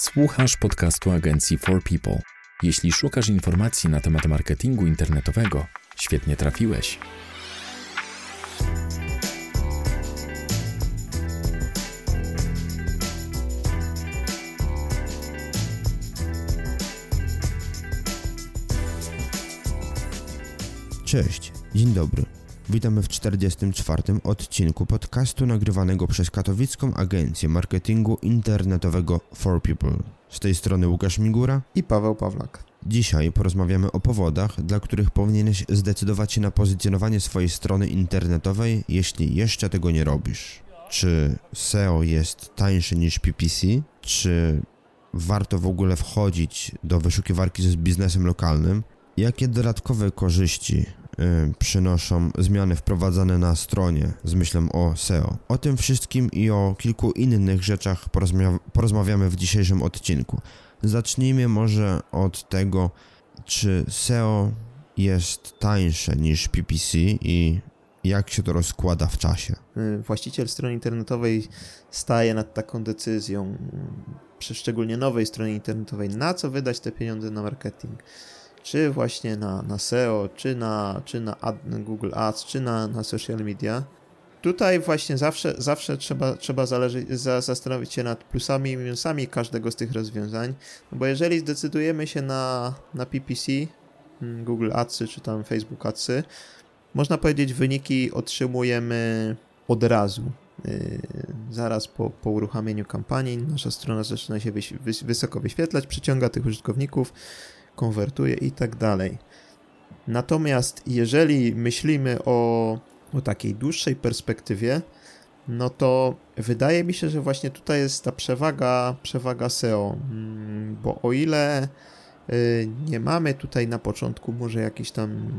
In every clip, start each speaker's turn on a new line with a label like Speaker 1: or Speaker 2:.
Speaker 1: Słuchasz podcastu agencji For People. Jeśli szukasz informacji na temat marketingu internetowego, świetnie trafiłeś.
Speaker 2: Cześć, dzień dobry. Witamy w 44. odcinku podcastu nagrywanego przez katowicką agencję marketingu internetowego For People. Z tej strony Łukasz Migura
Speaker 3: i Paweł Pawlak.
Speaker 2: Dzisiaj porozmawiamy o powodach, dla których powinieneś zdecydować się na pozycjonowanie swojej strony internetowej, jeśli jeszcze tego nie robisz. Czy SEO jest tańszy niż PPC? Czy warto w ogóle wchodzić do wyszukiwarki z biznesem lokalnym? Jakie dodatkowe korzyści Y, przynoszą zmiany wprowadzane na stronie z myślą o SEO. O tym wszystkim i o kilku innych rzeczach porozmawiamy w dzisiejszym odcinku. Zacznijmy może od tego, czy SEO jest tańsze niż PPC i jak się to rozkłada w czasie.
Speaker 3: Y, właściciel strony internetowej staje nad taką decyzją, przy szczególnie nowej stronie internetowej, na co wydać te pieniądze na marketing czy właśnie na, na SEO, czy na, czy na, ad, Google Ads, czy na, na social media. Tutaj właśnie zawsze, zawsze trzeba, trzeba zależy, za, zastanowić się nad plusami i minusami każdego z tych rozwiązań, no bo jeżeli zdecydujemy się na, na PPC, mm, Google Adsy, czy tam Facebook Adsy, można powiedzieć wyniki otrzymujemy od razu. Yy, zaraz po, po uruchamieniu kampanii nasza strona zaczyna się wyś, wys, wysoko wyświetlać, przyciąga tych użytkowników, konwertuje i tak dalej. Natomiast jeżeli myślimy o, o takiej dłuższej perspektywie, no to wydaje mi się, że właśnie tutaj jest ta przewaga, przewaga SEO, mm, bo o ile y, nie mamy tutaj na początku może jakichś tam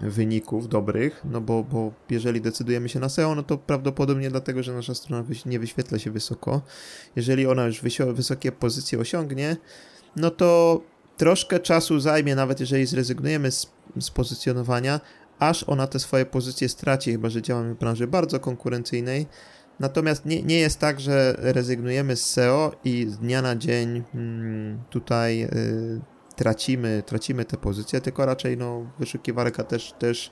Speaker 3: wyników dobrych, no bo, bo jeżeli decydujemy się na SEO, no to prawdopodobnie dlatego, że nasza strona nie wyświetla się wysoko. Jeżeli ona już wysokie pozycje osiągnie, no to troszkę czasu zajmie, nawet jeżeli zrezygnujemy z, z pozycjonowania, aż ona te swoje pozycje straci, chyba że działamy w branży bardzo konkurencyjnej. Natomiast nie, nie jest tak, że rezygnujemy z SEO i z dnia na dzień hmm, tutaj y, tracimy, tracimy te pozycje, tylko raczej no, wyszukiwarka też, też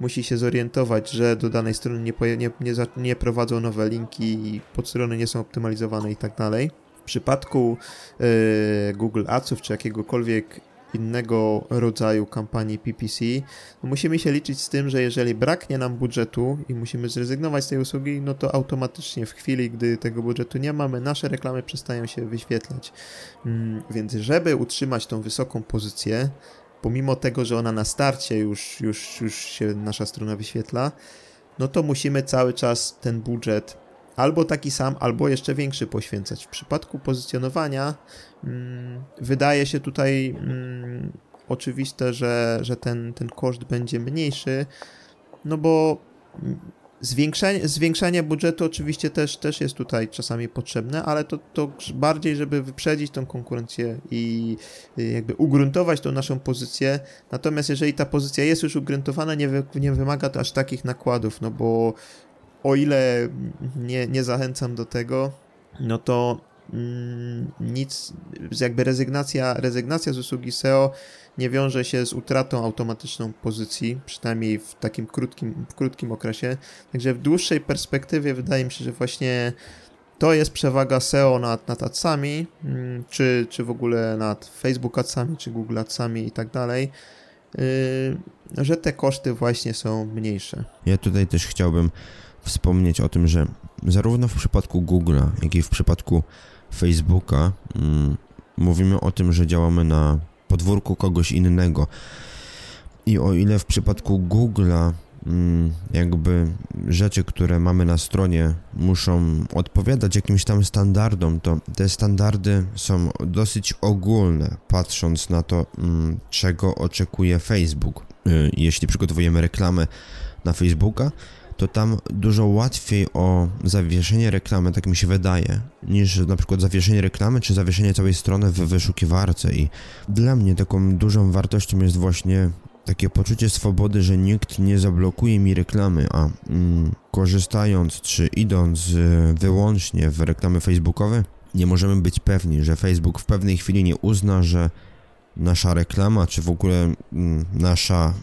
Speaker 3: musi się zorientować, że do danej strony nie, nie, nie, nie prowadzą nowe linki, podstrony nie są optymalizowane i tak dalej. W przypadku y, Google Adsów czy jakiegokolwiek innego rodzaju kampanii PPC, no musimy się liczyć z tym, że jeżeli braknie nam budżetu i musimy zrezygnować z tej usługi, no to automatycznie w chwili, gdy tego budżetu nie mamy, nasze reklamy przestają się wyświetlać. Mm, więc żeby utrzymać tą wysoką pozycję, pomimo tego, że ona na starcie już, już, już się nasza strona wyświetla, no to musimy cały czas ten budżet albo taki sam, albo jeszcze większy poświęcać. W przypadku pozycjonowania mm, wydaje się tutaj mm, oczywiste, że, że ten, ten koszt będzie mniejszy, no bo Zwiększenie, zwiększenie budżetu oczywiście też, też jest tutaj czasami potrzebne, ale to, to bardziej, żeby wyprzedzić tą konkurencję i jakby ugruntować tą naszą pozycję. Natomiast jeżeli ta pozycja jest już ugruntowana, nie, wy, nie wymaga to aż takich nakładów, no bo o ile nie, nie zachęcam do tego, no to mm, nic, jakby rezygnacja, rezygnacja z usługi SEO nie wiąże się z utratą automatyczną pozycji, przynajmniej w takim krótkim, w krótkim okresie. Także w dłuższej perspektywie wydaje mi się, że właśnie to jest przewaga SEO nad, nad adsami, mm, czy, czy w ogóle nad Facebook adsami, czy Google adsami i tak dalej, yy, że te koszty właśnie są mniejsze.
Speaker 2: Ja tutaj też chciałbym wspomnieć o tym, że zarówno w przypadku Google'a, jak i w przypadku Facebooka mm, mówimy o tym, że działamy na podwórku kogoś innego. I o ile w przypadku Google'a mm, jakby rzeczy, które mamy na stronie muszą odpowiadać jakimś tam standardom, to te standardy są dosyć ogólne, patrząc na to, mm, czego oczekuje Facebook. Y, jeśli przygotowujemy reklamę na Facebooka, to tam dużo łatwiej o zawieszenie reklamy, tak mi się wydaje, niż na przykład zawieszenie reklamy czy zawieszenie całej strony w wyszukiwarce. I dla mnie taką dużą wartością jest właśnie takie poczucie swobody, że nikt nie zablokuje mi reklamy, a mm, korzystając czy idąc y, wyłącznie w reklamy facebookowe, nie możemy być pewni, że Facebook w pewnej chwili nie uzna, że nasza reklama, czy w ogóle mm, nasza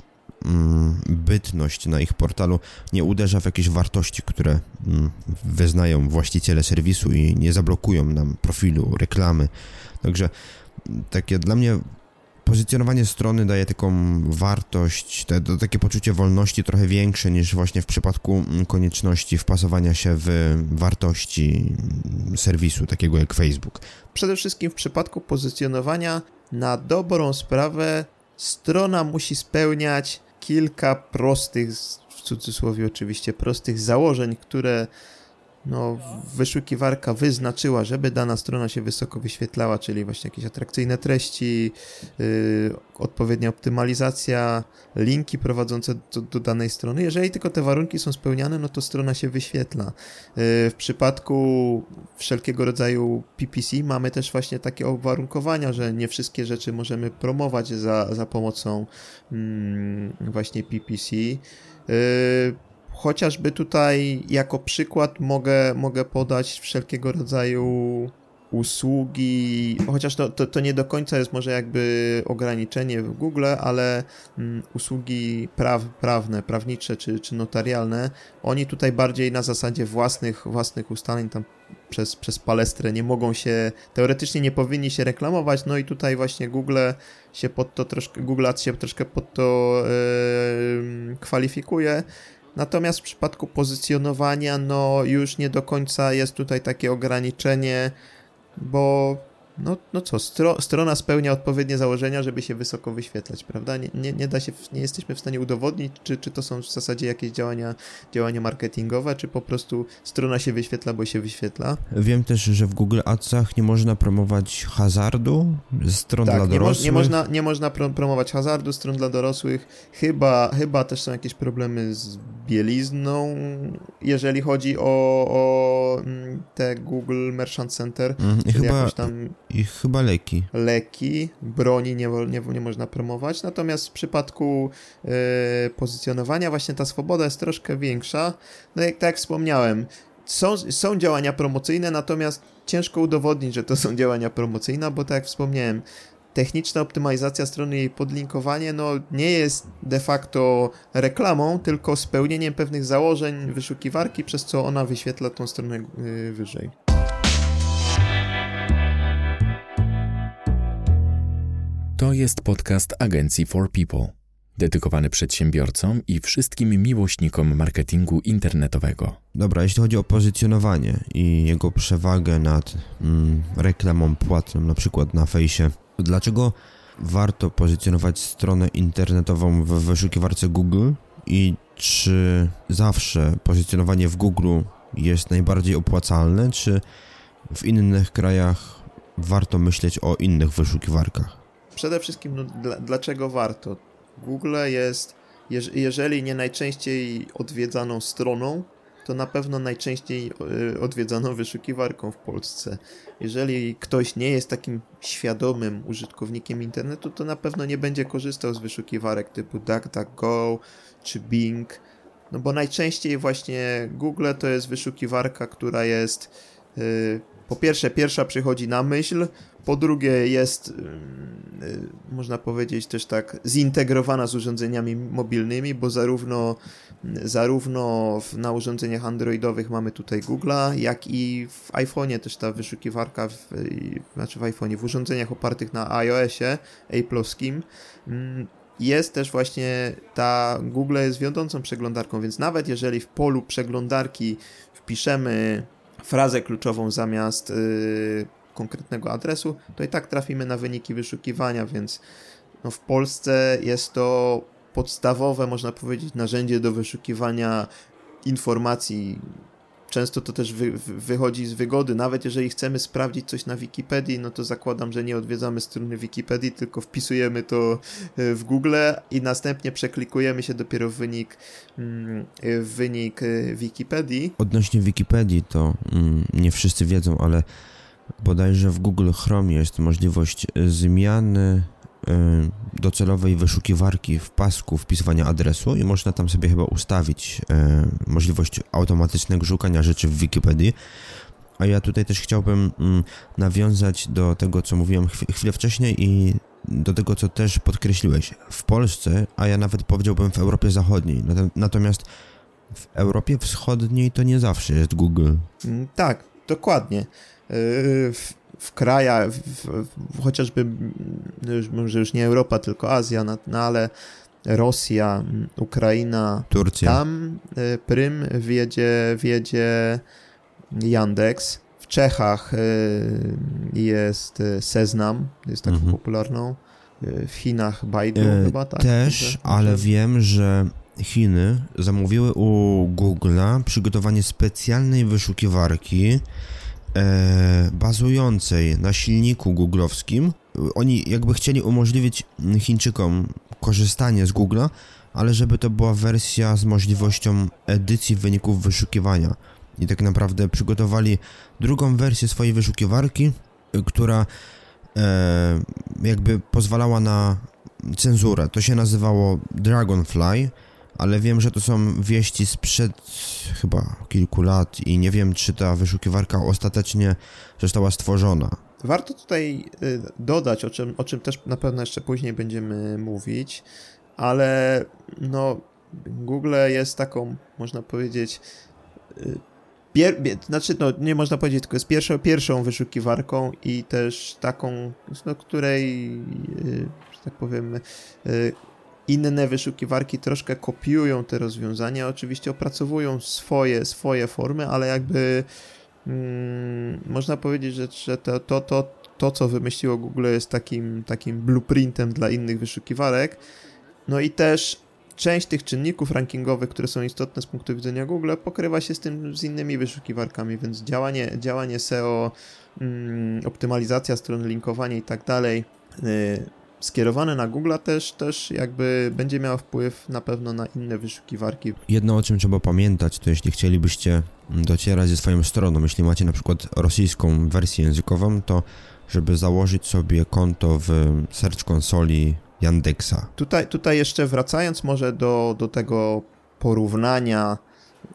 Speaker 2: bytność na ich portalu nie uderza w jakieś wartości, które mm, wyznają właściciele serwisu i nie zablokują nam profilu, reklamy. Także takie dla mnie pozycjonowanie strony daje taką wartość, te, takie poczucie wolności trochę większe niż właśnie w przypadku konieczności wpasowania się w wartości serwisu, takiego jak Facebook.
Speaker 3: Przede wszystkim w przypadku pozycjonowania na dobrą sprawę strona musi spełniać kilka prostych, w cudzysłowie oczywiście, prostych założeń, które no, wyszukiwarka wyznaczyła, żeby dana strona się wysoko wyświetlała, czyli właśnie jakieś atrakcyjne treści, yy, odpowiednia optymalizacja, linki prowadzące do, do, danej strony. Jeżeli tylko te warunki są spełniane, no to strona się wyświetla. Yy, w przypadku wszelkiego rodzaju PPC mamy też właśnie takie uwarunkowania, że nie wszystkie rzeczy możemy promować za, za pomocą mm, właśnie PPC. Yy, Chociażby tutaj jako przykład mogę, mogę podać wszelkiego rodzaju usługi, chociaż to, to, to, nie do końca jest może jakby ograniczenie w Google, ale mm, usługi praw, prawne, prawnicze czy, czy notarialne, oni tutaj bardziej na zasadzie własnych, własnych ustaleń tam przez, przez palestrę nie mogą się, teoretycznie nie powinni się reklamować, no i tutaj właśnie Google się pod to troszkę, Google Ads się troszkę pod to yy, kwalifikuje, Natomiast w przypadku pozycjonowania, no już nie do końca jest tutaj takie ograniczenie, bo no, no co, stro, strona spełnia odpowiednie założenia, żeby się wysoko wyświetlać, prawda? Nie, nie, nie da się, nie jesteśmy w stanie udowodnić, czy, czy to są w zasadzie jakieś działania, działania marketingowe, czy po prostu strona się wyświetla, bo się wyświetla.
Speaker 2: Wiem też, że w Google Adsach nie można promować hazardu, stron tak, dla dorosłych.
Speaker 3: Nie, mo nie można, nie można promować hazardu, stron dla dorosłych. Chyba, chyba też są jakieś problemy z bielizną, jeżeli chodzi o, o mm, te Google Merchant Center, mm,
Speaker 2: czyli chyba, tam... I chyba leki.
Speaker 3: Leki, broni nie, nie, nie można promować, natomiast w przypadku y, pozycjonowania właśnie ta swoboda jest troszkę większa. No jak tak jak wspomniałem, są, są działania promocyjne, natomiast ciężko udowodnić, że to są działania promocyjne, bo tak jak wspomniałem, techniczna optymalizacja strony i jej podlinkowanie no, nie jest de facto reklamą, tylko spełnieniem pewnych założeń wyszukiwarki, przez co ona wyświetla tą stronę y, wyżej.
Speaker 1: To jest podcast agencji For People, dedykowany przedsiębiorcom i wszystkim miłośnikom marketingu internetowego.
Speaker 2: Dobra, jeśli chodzi o pozycjonowanie i jego przewagę nad mm, reklamą płatną, na przykład na fejsie, Dlaczego warto pozycjonować stronę internetową w wyszukiwarce Google i czy zawsze pozycjonowanie w Google jest najbardziej opłacalne, czy w innych krajach warto myśleć o innych wyszukiwarkach?
Speaker 3: Przede wszystkim, no, dlaczego warto? Google jest, jeżeli nie najczęściej odwiedzaną stroną, to na pewno najczęściej e, odwiedzaną wyszukiwarką w Polsce. Jeżeli ktoś nie jest takim świadomym użytkownikiem internetu, to na pewno nie będzie korzystał z wyszukiwarek typu DuckDuckGo czy Bing, no bo najczęściej właśnie Google to jest wyszukiwarka, która jest yy, po pierwsze, pierwsza przychodzi na myśl, po drugie jest, y, można powiedzieć też tak, zintegrowana z urządzeniami mobilnymi, bo zarówno, zarówno na urządzeniach androidowych mamy tutaj Google'a, jak i w iPhone'ie też ta wyszukiwarka, w, znaczy w iPhone'ie, w urządzeniach opartych na iOSie, Apple'owskim, jest też właśnie ta Google jest wiodącą przeglądarką, więc nawet jeżeli w polu przeglądarki wpiszemy frazę kluczową zamiast yy, konkretnego adresu, to i tak trafimy na wyniki wyszukiwania, więc no w Polsce jest to podstawowe, można powiedzieć, narzędzie do wyszukiwania informacji często to też wy, wychodzi z wygody. Nawet jeżeli chcemy sprawdzić coś na Wikipedii, no to zakładam, że nie odwiedzamy strony Wikipedii, tylko wpisujemy to e, w Google i następnie przeklikujemy się dopiero w wynik, mm, w wynik e, Wikipedii.
Speaker 2: Odnośnie Wikipedii, to mm, nie wszyscy wiedzą, ale bodajże w Google Chrome jest możliwość zmiany Y, docelowej wyszukiwarki w pasku wpisywania adresu i można tam sobie chyba ustawić y, możliwość automatycznego szukania rzeczy w Wikipedii. a ja tutaj też chciałbym mm, nawiązać do tego, co mówiłem chwilę wcześniej i do tego, co też podkreśliłeś. W Polsce, a ja nawet powiedziałbym w Europie Zachodniej, natomiast w Europie Wschodniej to nie zawsze jest Google.
Speaker 3: Mm, tak, dokładnie. W, krajach, w, w, chociażby, no już, może już nie Europa, tylko Azja, no, no ale Rosja, Ukraina,
Speaker 2: Turcja.
Speaker 3: Tam y, prym wiedzie, wiedzie Yandex. W Czechach y, jest y, Seznam, jest taką mhm. popularną. W Chinach Baidu e, chyba, tak?
Speaker 2: Też, ale wiem, że Chiny zamówiły u Google'a przygotowanie specjalnej wyszukiwarki bazującej na silniku googlowskim. Oni jakby chcieli umożliwić Chińczykom korzystanie z Google'a, ale żeby to była wersja z możliwością edycji wyników wyszukiwania. I tak naprawdę przygotowali drugą wersję swojej wyszukiwarki, która e, jakby pozwalała na cenzurę. To się nazywało Dragonfly, ale wiem, że to są wieści sprzed chyba kilku lat i nie wiem, czy ta wyszukiwarka ostatecznie została stworzona.
Speaker 3: Warto tutaj y, dodać, o czym, o czym też na pewno jeszcze później będziemy mówić, ale no, Google jest taką, można powiedzieć, y, pier, znaczy, no, nie można powiedzieć, tylko jest pierwszą, pierwszą wyszukiwarką i też taką, no, której, y, że tak powiem, inne wyszukiwarki troszkę kopiują te rozwiązania, oczywiście opracowują swoje, swoje formy, ale jakby Hmm, można powiedzieć, że, że to, to, to, to, co wymyśliło Google, jest takim, takim blueprintem dla innych wyszukiwarek. No i też część tych czynników rankingowych, które są istotne z punktu widzenia Google, pokrywa się z tym z innymi wyszukiwarkami, więc działanie, działanie SEO, mm, optymalizacja strony, linkowanie i tak dalej. Skierowane na Google też, też jakby będzie miało wpływ na pewno na inne wyszukiwarki.
Speaker 2: Jedno o czym trzeba pamiętać, to jeśli chcielibyście docierać ze swoją stroną, jeśli macie na przykład rosyjską wersję językową, to żeby założyć sobie konto w Search Consoli Yandexa.
Speaker 3: Tutaj, tutaj jeszcze wracając może do, do tego porównania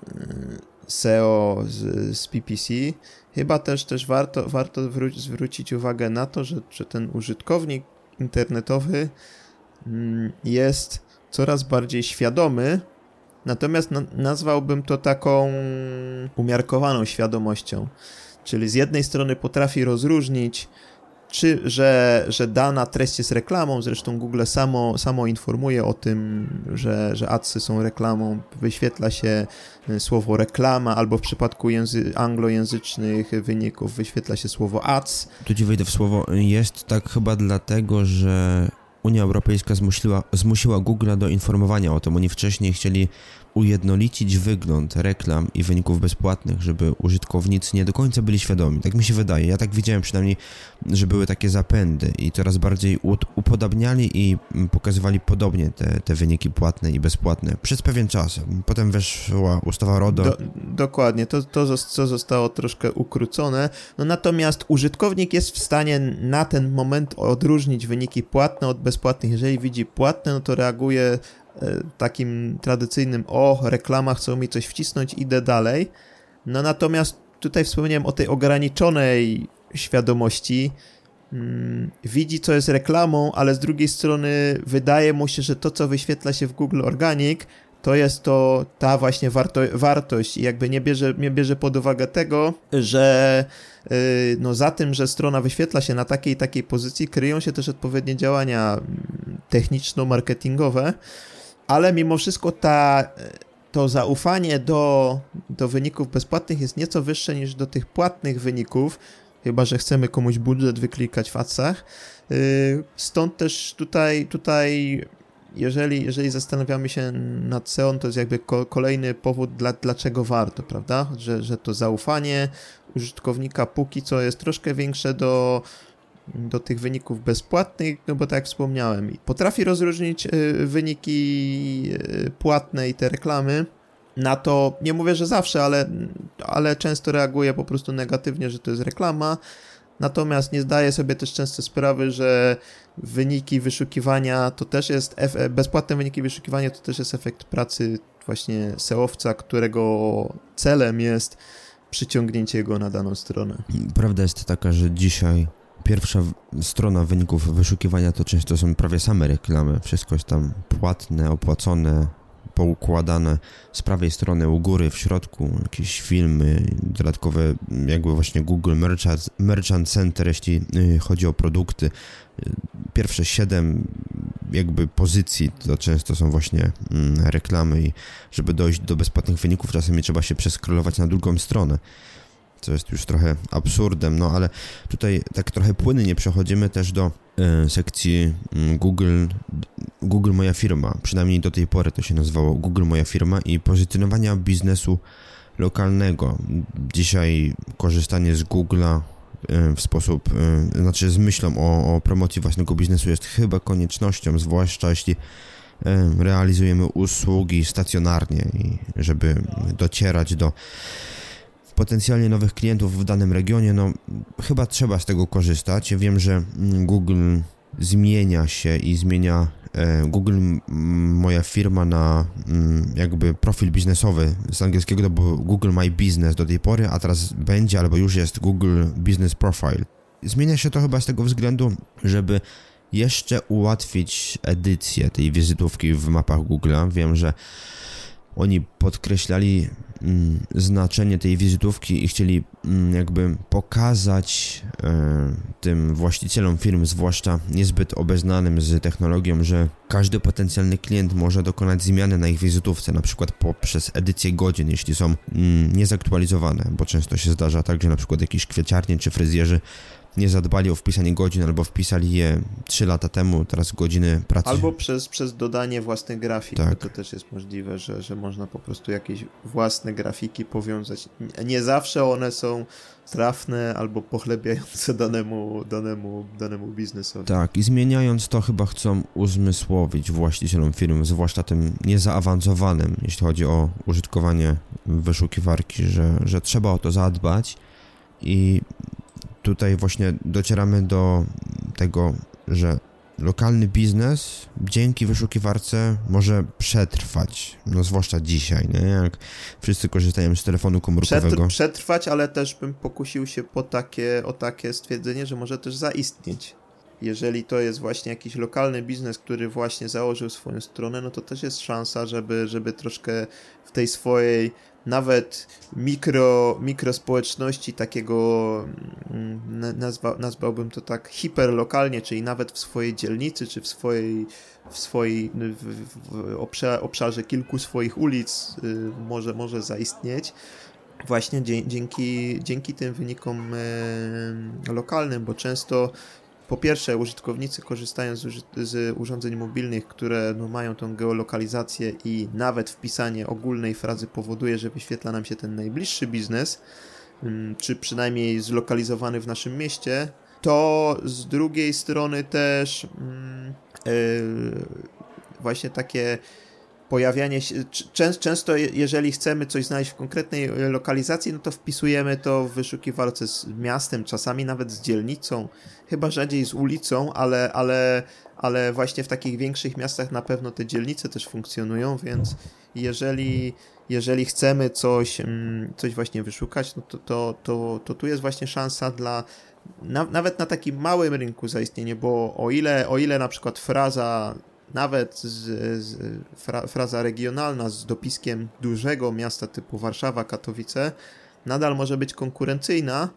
Speaker 3: y, SEO z, z PPC, chyba też, też warto, warto zwrócić uwagę na to, że, że ten użytkownik internetowy mm, jest coraz bardziej świadomy, natomiast nazwałbym to taką umiarkowaną świadomością. Czyli z jednej strony potrafi rozróżnić, czy że, że dana treść jest reklamą, zresztą Google samo, samo informuje o tym, że, że adsy są reklamą, wyświetla się e, słowo reklama, albo w przypadku języ anglojęzycznych wyników wyświetla się słowo ads.
Speaker 2: Tu ci wejdę w słowo, jest tak chyba dlatego, że Unia Europejska zmusiła, zmusiła Google do informowania o tym. Oni wcześniej chcieli ujednolicić wygląd reklam i wyników bezpłatnych, żeby użytkownicy nie do końca byli świadomi. Tak mi się wydaje. Ja tak widziałem przynajmniej, że były takie zapędy i coraz bardziej upodabniali i pokazywali podobnie te, te wyniki płatne i bezpłatne przez pewien czas. Potem weszła ustawa RODO. Do,
Speaker 3: dokładnie, to, to co zostało troszkę ukrócone. No natomiast użytkownik jest w stanie na ten moment odróżnić wyniki płatne od bezpłatnych. Jeżeli widzi płatne, no to reaguje E, takim tradycyjnym o, reklama, chcą mi coś wcisnąć, idę dalej. No natomiast tutaj wspomniałem o tej ograniczonej świadomości. Hmm, widzi, co jest reklamą, ale z drugiej strony wydaje mu się, że to, co wyświetla się w Google Organic, to jest to ta właśnie warto, wartość i jakby nie bierze, nie bierze pod uwagę tego, że yy, no za tym, że strona wyświetla się na takiej i takiej pozycji, kryją się też odpowiednie działania mm, techniczno-marketingowe, ale mimo wszystko ta, to zaufanie do, do wyników bezpłatnych jest nieco wyższe niż do tych płatnych wyników, chyba że chcemy komuś budżet wyklikać w adsach. Y, stąd też tutaj, tutaj jeżeli, jeżeli zastanawiamy się nad SEO, to jest jakby kolejny powód, dla, dlaczego warto, prawda? Że, że to zaufanie użytkownika póki co jest troszkę większe do do tych wyników bezpłatnych, no bo tak jak wspomniałem, potrafi rozróżnić y, wyniki y, płatne i te reklamy. Na to nie mówię, że zawsze, ale, ale często reaguje po prostu negatywnie, że to jest reklama. Natomiast nie zdaję sobie też często sprawy, że wyniki wyszukiwania to też jest, bezpłatne wyniki wyszukiwania to też jest efekt pracy właśnie SEOwca, którego celem jest przyciągnięcie go na daną stronę.
Speaker 2: Prawda jest taka, że dzisiaj pierwsza strona wyników wyszukiwania to często są prawie same reklamy. Wszystko jest tam płatne, opłacone, poukładane z prawej strony u góry, w środku jakieś filmy, dodatkowe jakby właśnie Google Merchant, Merchant Center, jeśli y, chodzi o produkty. Pierwsze siedem jakby pozycji to często są właśnie mm, reklamy i żeby dojść do bezpłatnych wyników czasami trzeba się przeskrolować na drugą stronę co jest już trochę absurdem, no ale tutaj tak trochę płynnie przechodzimy też do e, sekcji mm, Google, Google Moja Firma, przynajmniej do tej pory to się nazywało Google Moja Firma i pozycjonowania biznesu lokalnego. Dzisiaj korzystanie z Google'a e, w sposób, e, znaczy z myślą o, o promocji własnego biznesu jest chyba koniecznością, zwłaszcza jeśli realizujemy usługi stacjonarnie i żeby docierać do potencjalnie nowych klientów w danym regionie, no chyba trzeba z tego korzystać. Wiem, że mm, Google zmienia się i zmienia e, Google moja firma na mm, jakby profil biznesowy z angielskiego to był Google My Business do tej pory, a teraz będzie albo już jest Google Business Profile. Zmienia się to chyba z tego względu, żeby jeszcze ułatwić edycję tej wizytówki w mapach Google'a. Wiem, że oni podkreślali znaczenie tej wizytówki i chcieli mm, jakby pokazać e, tym właścicielom firm, zwłaszcza niezbyt obeznanym z technologią, że każdy potencjalny klient może dokonać zmiany na ich wizytówce, na przykład poprzez edycję godzin, jeśli są mm, niezaktualizowane, bo często się zdarza tak, że na przykład jakieś kwieciarnie czy fryzjerzy nie zadbali o wpisanie godzin, albo wpisali je 3 lata temu, teraz godziny pracy.
Speaker 3: Albo przez, przez dodanie własnych grafik, tak. to też jest możliwe, że, że można po prostu jakieś własne grafiki powiązać. Nie zawsze one są trafne albo pochlebiające danemu, danemu, danemu biznesowi.
Speaker 2: Tak, i zmieniając to chyba chcą uzmysłowić właścicielom firm, zwłaszcza tym niezaawansowanym, jeśli chodzi o użytkowanie wyszukiwarki, że, że trzeba o to zadbać i tutaj właśnie docieramy do tego, że lokalny biznes dzięki wyszukiwarce może przetrwać, no zwłaszcza dzisiaj, nie? jak wszyscy korzystają z telefonu komórkowego.
Speaker 3: przetrwać, ale też bym pokusił się po takie, o takie stwierdzenie, że może też zaistnieć. Jeżeli to jest właśnie jakiś lokalny biznes, który właśnie założył swoją stronę, no to też jest szansa, żeby, żeby troszkę w tej swojej nawet mikro, mikrospołeczności takiego, mm, nazwa, nazwałbym to tak hiperlokalnie, czyli nawet w swojej dzielnicy, czy w swojej, w swojej w, w obszarze kilku swoich ulic y, może, może zaistnieć. Właśnie dzięki, dzięki tym wynikom lokalnym, bo często po pierwsze, użytkownicy korzystają z, z urządzeń mobilnych, które no, mają tą geolokalizację i nawet wpisanie ogólnej frazy powoduje, że wyświetla nam się ten najbliższy biznes, mm, czy przynajmniej zlokalizowany w naszym mieście, to z drugiej strony też yy, właśnie takie pojawianie się, często jeżeli chcemy coś znaleźć w konkretnej e, lokalizacji, no to wpisujemy to w wyszukiwarce z miastem, czasami nawet z dzielnicą, chyba rzadziej z ulicą, ale, ale, ale właśnie w takich większych miastach na pewno te dzielnice też funkcjonują, więc jeżeli, jeżeli chcemy coś, mm, coś właśnie wyszukać, no to, to, to, to tu jest właśnie szansa dla na, nawet na takim małym rynku zaistnienie, bo o ile, o ile na przykład fraza nawet z, z, fra, fraza regionalna z dopiskiem dużego miasta typu Warszawa, Katowice nadal może być konkurencyjna,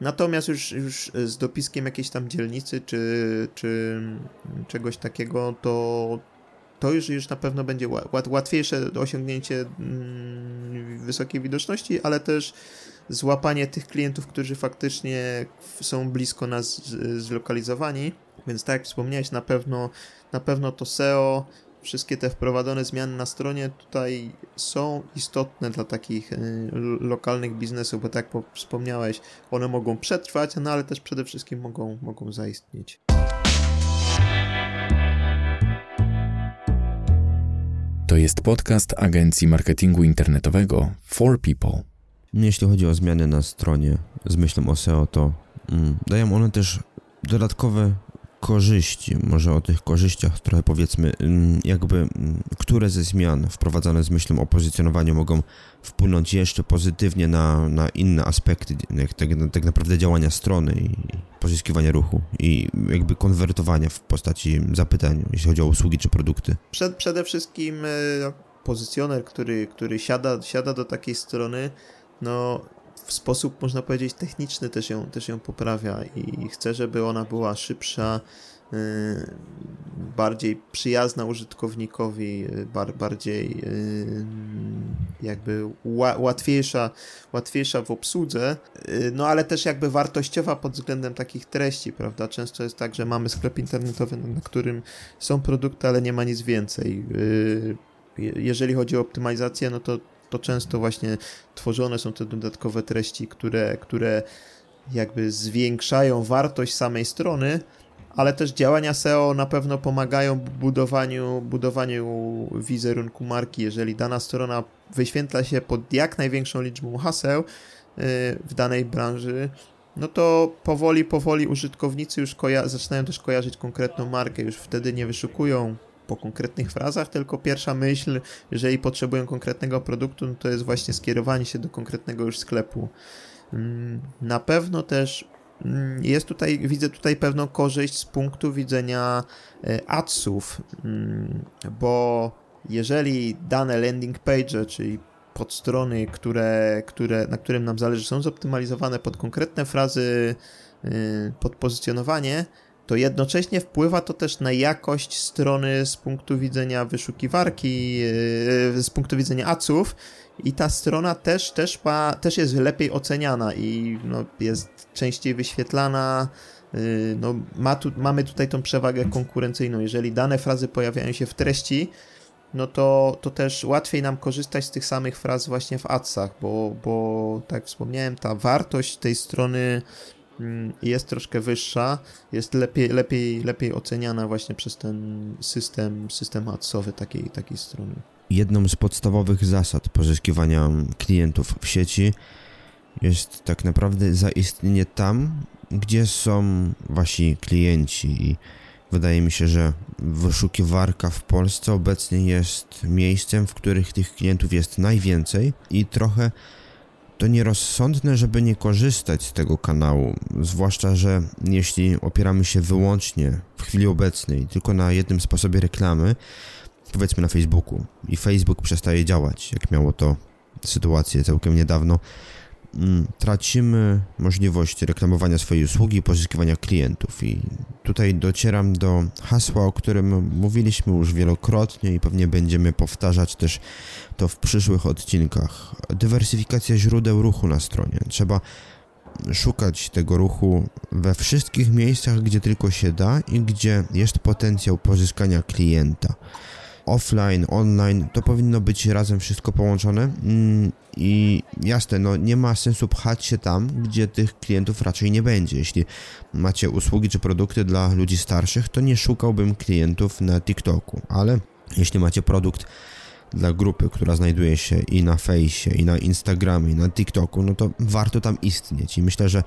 Speaker 3: natomiast już, już z dopiskiem jakiejś tam dzielnicy czy, czy czegoś takiego, to, to już, już na pewno będzie łatwiejsze do osiągnięcie mm, wysokiej widoczności, ale też złapanie tych klientów, którzy faktycznie są blisko nas zlokalizowani. Więc tak jak wspomniałeś, na pewno, na pewno to SEO, wszystkie te wprowadzone zmiany na stronie tutaj są istotne dla takich y, lokalnych biznesów, bo tak jak wspomniałeś, one mogą przetrwać, no ale też przede wszystkim mogą, mogą zaistnieć.
Speaker 1: To jest podcast agencji marketingu internetowego For People.
Speaker 2: Jeśli chodzi o zmiany na stronie z myślą o SEO, to mm, dają one też dodatkowe korzyści, może o tych korzyściach trochę powiedzmy, mm, jakby mm, które ze zmian wprowadzane z myślą o pozycjonowaniu mogą wpłynąć jeszcze pozytywnie na, na inne aspekty tak, tak naprawdę działania strony i pozyskiwania ruchu i jakby konwertowania w postaci zapytań, jeśli chodzi o usługi czy produkty?
Speaker 3: Przed, przede wszystkim e, pozycjoner, który, który siada, siada do takiej strony, no w sposób, można powiedzieć, techniczny też ją, też ją poprawia i chcę, żeby ona była szybsza, y, bardziej przyjazna użytkownikowi, y, bar, bardziej y, jakby łatwiejsza, łatwiejsza w obsłudze, no ale też jakby wartościowa pod względem takich treści, prawda? Często jest tak, że mamy sklep internetowy, na którym są produkty, ale nie ma nic więcej. Jeżeli chodzi o optymalizację, no to to często właśnie tworzone są te dodatkowe treści, które, które jakby zwiększają wartość samej strony, ale też działania SEO na pewno pomagają budowaniu, budowaniu wizerunku marki. Jeżeli dana strona wyświetla się pod jak największą liczbą haseł y, w danej branży, no to powoli, powoli użytkownicy już zaczynają też kojarzyć konkretną markę, już wtedy nie wyszukują po konkretnych frazach, tylko pierwsza myśl, jeżeli potrzebują konkretnego produktu, no to jest właśnie skierowanie się do konkretnego już sklepu. Mm, na pewno też mm, jest tutaj, widzę tutaj pewną korzyść z punktu widzenia e, adsów, mm, bo jeżeli dane landing page, czyli podstrony, które, które, na którym nam zależy, są zoptymalizowane pod konkretne frazy, e, pod pozycjonowanie, to jednocześnie wpływa to też na jakość strony z punktu widzenia wyszukiwarki, yy, z punktu widzenia aców i ta strona też, też, ma, też jest lepiej oceniana i no, jest częściej wyświetlana. Yy, no, ma tu, mamy tutaj tą przewagę konkurencyjną. Jeżeli dane frazy pojawiają się w treści, no to, to też łatwiej nam korzystać z tych samych fraz właśnie w adsach, bo, bo tak wspomniałem, ta wartość tej strony jest troszkę wyższa, jest lepiej, lepiej, lepiej oceniana właśnie przez ten system, system adsowy takiej, takiej strony.
Speaker 2: Jedną z podstawowych zasad pozyskiwania klientów w sieci jest tak naprawdę zaistnienie tam, gdzie są wasi klienci i wydaje mi się, że wyszukiwarka w Polsce obecnie jest miejscem, w których tych klientów jest najwięcej i trochę to nierozsądne, żeby nie korzystać z tego kanału, zwłaszcza, że jeśli opieramy się wyłącznie w chwili obecnej tylko na jednym sposobie reklamy, powiedzmy na Facebooku, i Facebook przestaje działać, jak miało to sytuację całkiem niedawno, tracimy możliwość reklamowania swojej usługi i pozyskiwania klientów. I tutaj docieram do hasła, o którym mówiliśmy już wielokrotnie i pewnie będziemy powtarzać też to w przyszłych odcinkach. Dywersyfikacja źródeł ruchu na stronie. Trzeba szukać tego ruchu we wszystkich miejscach, gdzie tylko się da i gdzie jest potencjał pozyskania klienta offline, online, to powinno być razem wszystko połączone mm, i jasne, no nie ma sensu pchać się tam, gdzie tych klientów raczej nie będzie. Jeśli macie usługi czy produkty dla ludzi starszych, to nie szukałbym klientów na TikToku, ale jeśli macie produkt dla grupy, która znajduje się i na fejsie, i na Instagramie, i na TikToku, no to warto tam istnieć. I myślę, że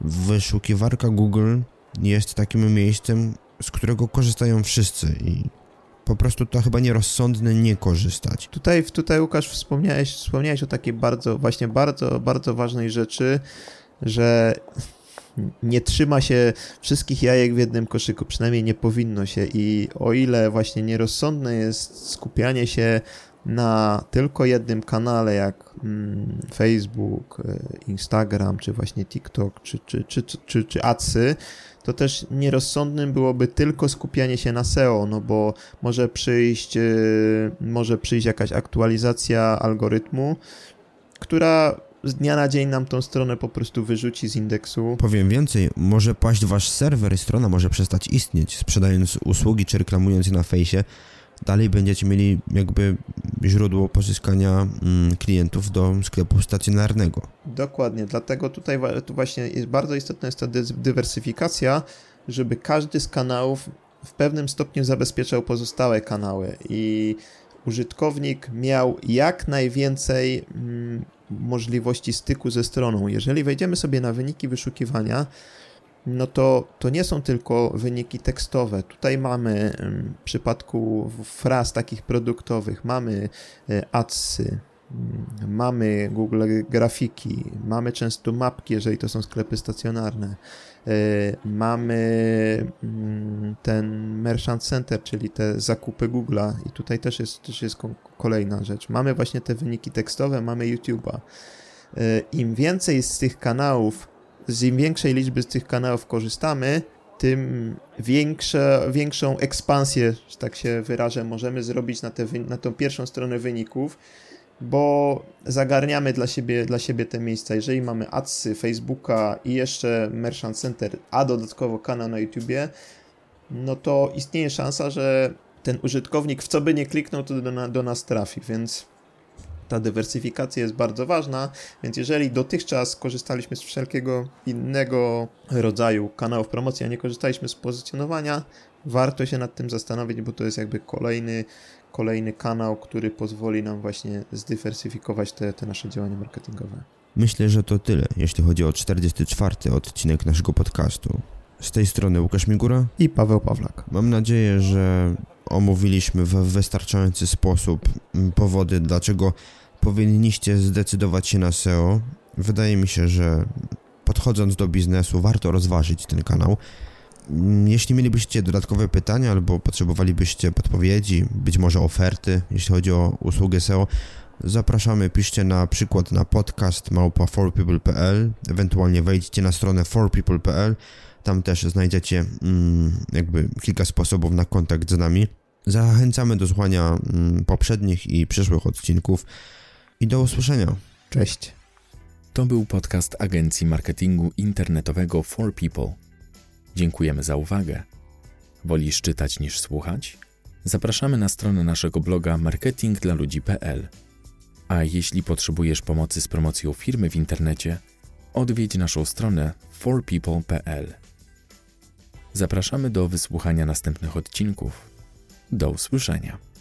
Speaker 2: wyszukiwarka Google jest takim miejscem, z którego korzystają wszyscy i po prostu to chyba nierozsądne nie korzystać.
Speaker 3: Tutaj, tutaj Łukasz wspomniałeś, wspomniałeś o takiej bardzo, właśnie bardzo, bardzo ważnej rzeczy, że nie trzyma się wszystkich jajek w jednym koszyku, przynajmniej nie powinno się i o ile właśnie nierozsądne jest skupianie się na tylko jednym kanale, jak mm, Facebook, e, Instagram, czy właśnie TikTok, czy, czy, czy, czy, czy, czy Adsy, to też nierozsądnym byłoby tylko skupianie się na SEO, no bo może przyjść, yy, może przyjść jakaś aktualizacja algorytmu, która z dnia na dzień nam tą stronę po prostu wyrzuci z indeksu.
Speaker 2: Powiem więcej, może paść wasz serwer i strona może przestać istnieć, sprzedając usługi czy reklamując je na fejsie, dalej będziecie mieli jakby źródło pozyskania mm, klientów do sklepu stacjonarnego.
Speaker 3: Dokładnie, dlatego tutaj tu właśnie jest bardzo istotna jest ta dywersyfikacja, żeby każdy z kanałów w pewnym stopniu zabezpieczał pozostałe kanały i użytkownik miał jak najwięcej mm, możliwości styku ze stroną. Jeżeli wejdziemy sobie na wyniki wyszukiwania, no to, to nie są tylko wyniki tekstowe. Tutaj mamy w przypadku fraz takich produktowych, mamy e, adsy, mm, mamy Google grafiki, mamy często mapki, jeżeli to są sklepy stacjonarne, e, mamy mm, ten Merchant Center, czyli te zakupy Google'a i tutaj też jest, też jest kolejna rzecz. Mamy właśnie te wyniki tekstowe, mamy YouTube'a. E, Im więcej z tych kanałów z im większej liczby z tych kanałów korzystamy, tym większe, większą ekspansję, że tak się wyrażę, możemy zrobić na, te, na tą pierwszą stronę wyników, bo zagarniamy dla siebie, dla siebie te miejsca. Jeżeli mamy adsy, Facebooka i jeszcze Merchant Center, a dodatkowo kanał na YouTubie, no to istnieje szansa, że ten użytkownik w co by nie kliknął, to do, do nas trafi, więc ta dywersyfikacja jest bardzo ważna, więc jeżeli dotychczas korzystaliśmy z wszelkiego innego rodzaju kanałów promocji, a nie korzystaliśmy z pozycjonowania, warto się nad tym zastanowić, bo to jest jakby kolejny, kolejny kanał, który pozwoli nam właśnie zdywersyfikować te, te nasze działania marketingowe.
Speaker 2: Myślę, że to tyle, jeśli chodzi o 44 odcinek naszego podcastu. Z tej strony Łukasz Migura
Speaker 3: i Paweł Pawlak.
Speaker 2: Mam nadzieję, że omówiliśmy w wystarczający sposób powody, dlaczego powinniście zdecydować się na SEO. Wydaje mi się, że podchodząc do biznesu, warto rozważyć ten kanał. Jeśli mielibyście dodatkowe pytania albo potrzebowalibyście podpowiedzi, być może oferty, jeśli chodzi o usługę SEO, zapraszamy, piszcie na przykład na podcast małpa 4people.pl, ewentualnie wejdźcie na stronę 4people.pl, tam też znajdziecie mm, jakby kilka sposobów na kontakt z nami. Zachęcamy do słuchania mm, poprzednich i przyszłych odcinków i do usłyszenia.
Speaker 3: Cześć.
Speaker 1: To był podcast agencji marketingu internetowego For People. Dziękujemy za uwagę. Wolisz czytać niż słuchać? Zapraszamy na stronę naszego bloga marketingdlaludzi.pl. A jeśli potrzebujesz pomocy z promocją firmy w internecie, odwiedź naszą stronę forpeople.pl. Zapraszamy do wysłuchania następnych odcinków. Do usłyszenia.